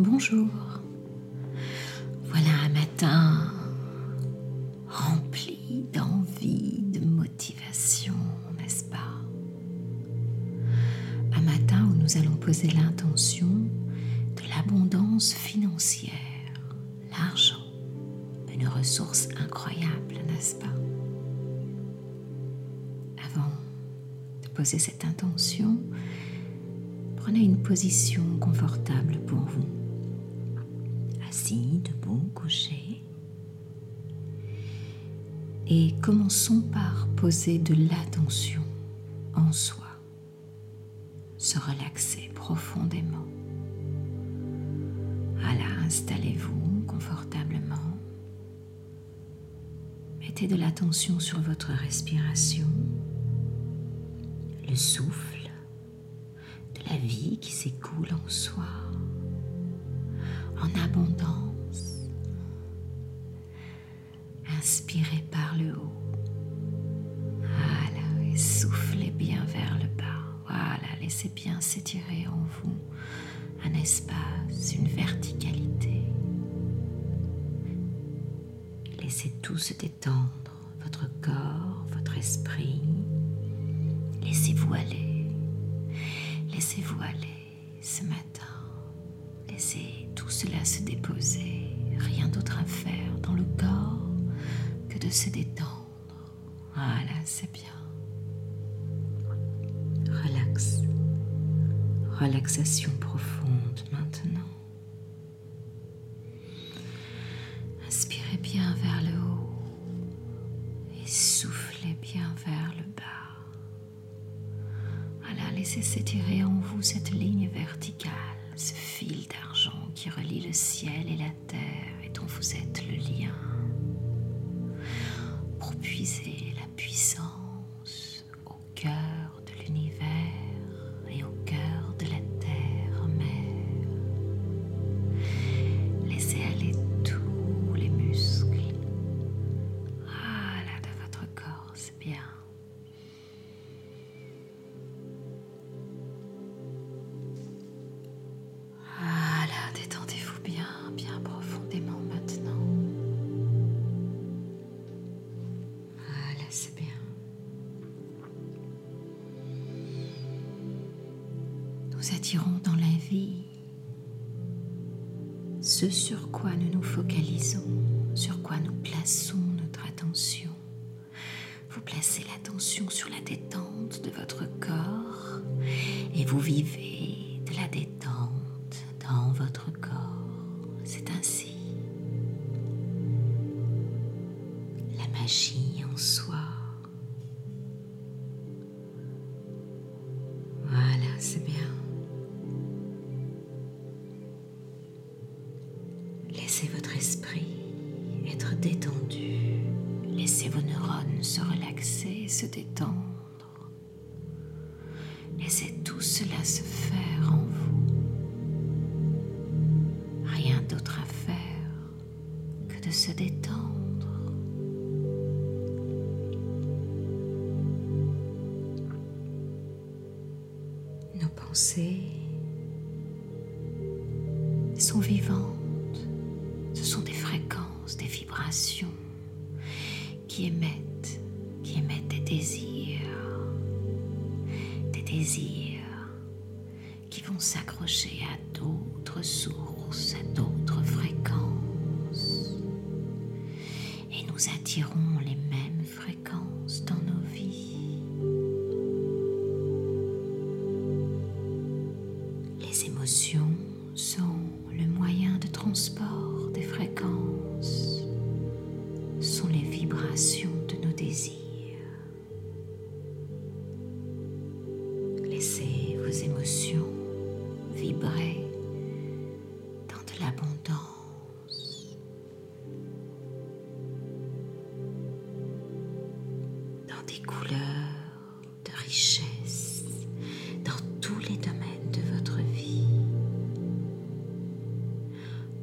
bonjour. Voilà un matin rempli d'envie, de motivation, n'est-ce pas? Un matin où nous allons poser l'intention de l'abondance financière, l'argent, une ressource incroyable, n'est-ce pas? Avant de poser cette intention, prenez une position confortable pour vous assis, debout. Et commençons par poser de l'attention en soi, se relaxer profondément. Voilà, installez-vous confortablement. Mettez de l'attention sur votre respiration, le souffle de la vie qui s'écoule en soi en abondance. Inspirez par le haut. Voilà, et soufflez bien vers le bas. Voilà, laissez bien s'étirer en vous un espace, une verticalité. Laissez tout se détendre, votre corps, votre esprit. Laissez-vous aller. Laissez-vous aller ce matin. Laissez cela se déposer. Rien d'autre à faire dans le corps que de se détendre. Voilà, c'est bien. Relax. Relaxation profonde maintenant. Inspirez bien vers le haut et soufflez bien vers le bas. Voilà, laissez s'étirer en vous cette ligne verticale ce fil d'argent qui relie le ciel et la terre et dont vous êtes le lien, pour puiser Dans la vie ce sur quoi nous nous focalisons, sur quoi nous plaçons notre attention. Vous placez l'attention sur la détente de votre corps et vous vivez Laissez votre esprit être détendu. Laissez vos neurones se relaxer, se détendre. Laissez tout cela se faire en vous. Rien d'autre à faire que de se détendre. Nos pensées sont vivantes. Émettent, qui émettent des désirs, des désirs qui vont s'accrocher à d'autres sources, à d'autres fréquences. Et nous attirons les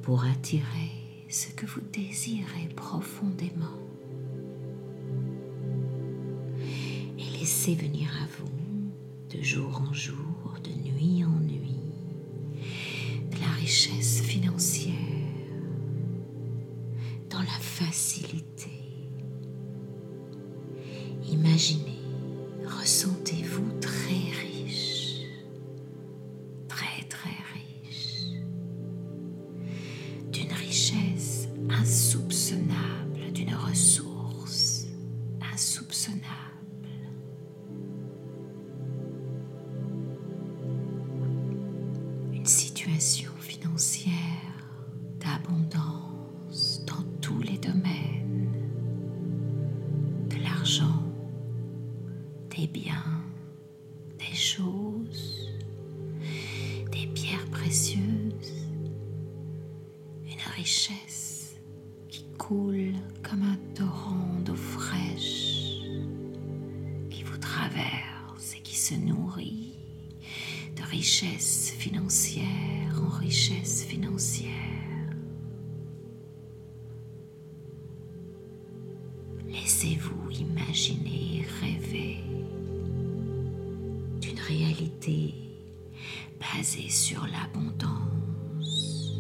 pour attirer ce que vous désirez profondément et laissez venir à vous de jour en jour, de nuit en nuit, de la richesse financière, dans la facilité. Financière d'abondance dans tous les domaines, de l'argent, des biens, des choses, des pierres précieuses, une richesse qui coule comme un torrent d'eau fraîche, qui vous traverse et qui se nourrit de richesse financière en richesse financière. Laissez-vous imaginer rêver d'une réalité basée sur l'abondance,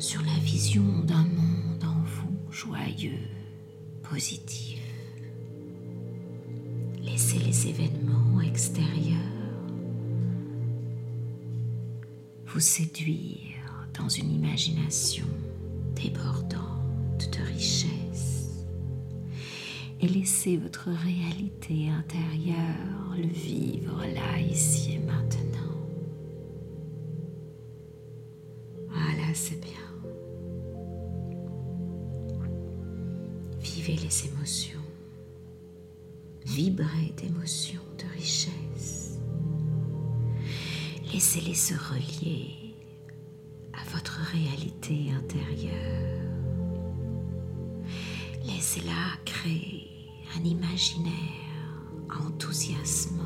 sur la vision d'un monde en vous joyeux, positif. Laissez les événements extérieurs vous séduire dans une imagination débordante de richesse et laissez votre réalité intérieure le vivre là, ici et maintenant. Voilà, c'est bien. Vivez les émotions, vibrez d'émotions, de richesse. Laissez-les se relier à votre réalité intérieure. Laissez-la créer un imaginaire enthousiasmant.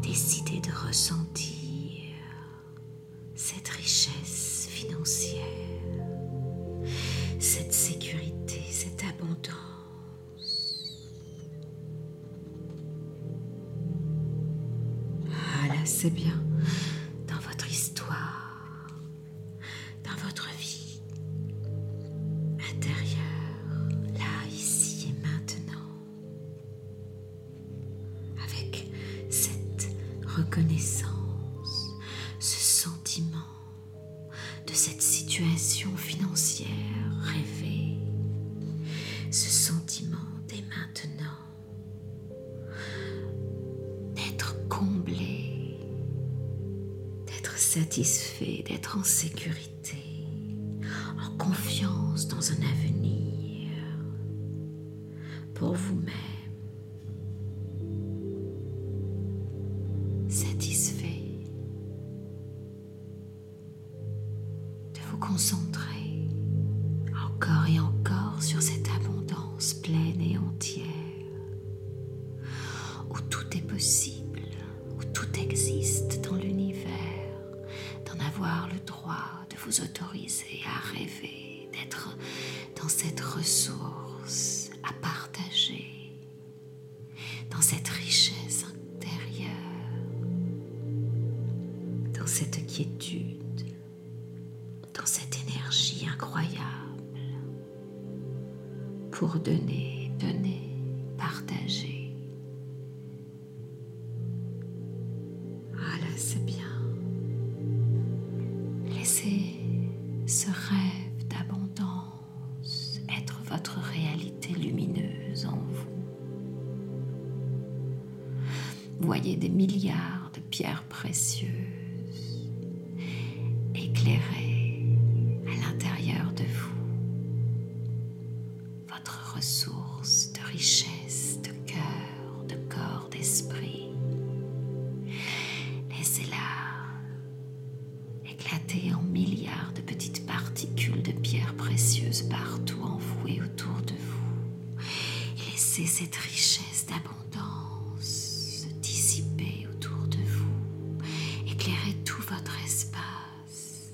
Décidez de ressentir cette richesse financière, cette sécurité, cette abondance. Voilà, c'est bien reconnaissance, ce sentiment de cette situation financière rêvée, ce sentiment dès maintenant d'être comblé, d'être satisfait, d'être en sécurité, en confiance dans un avenir pour vous-même, concentrer encore et encore sur cette abondance pleine et entière, où tout est possible, où tout existe dans l'univers, d'en avoir le droit de vous autoriser à rêver, d'être pour donner, donner, partager. Voilà, c'est bien. Laissez ce rêve d'abondance être votre réalité lumineuse en vous. Voyez des milliards de pierres précieuses richesse, de cœur, de corps, d'esprit. Laissez-la éclater en milliards de petites particules de pierres précieuses partout en vous et autour de vous. Et laissez cette richesse d'abondance se dissiper autour de vous. Éclairez tout votre espace.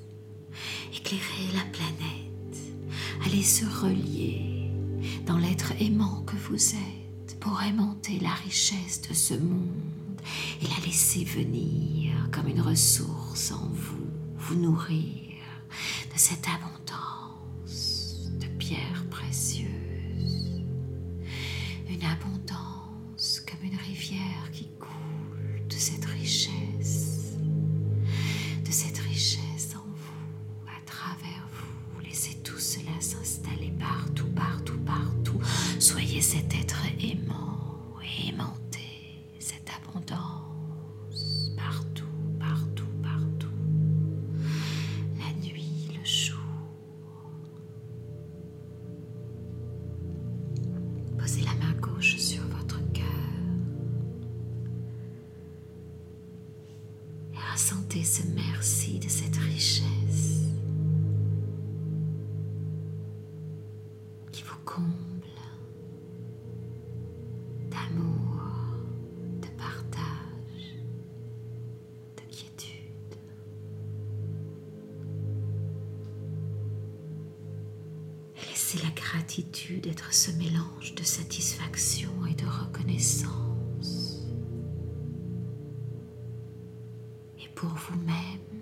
Éclairez la planète. Allez se relier aimant que vous êtes pour aimanter la richesse de ce monde et la laisser venir comme une ressource en vous, vous nourrir de cette abondance qui vous comble d'amour, de partage, de quiétude. Laissez la gratitude être ce mélange de satisfaction et de reconnaissance. Et pour vous-même,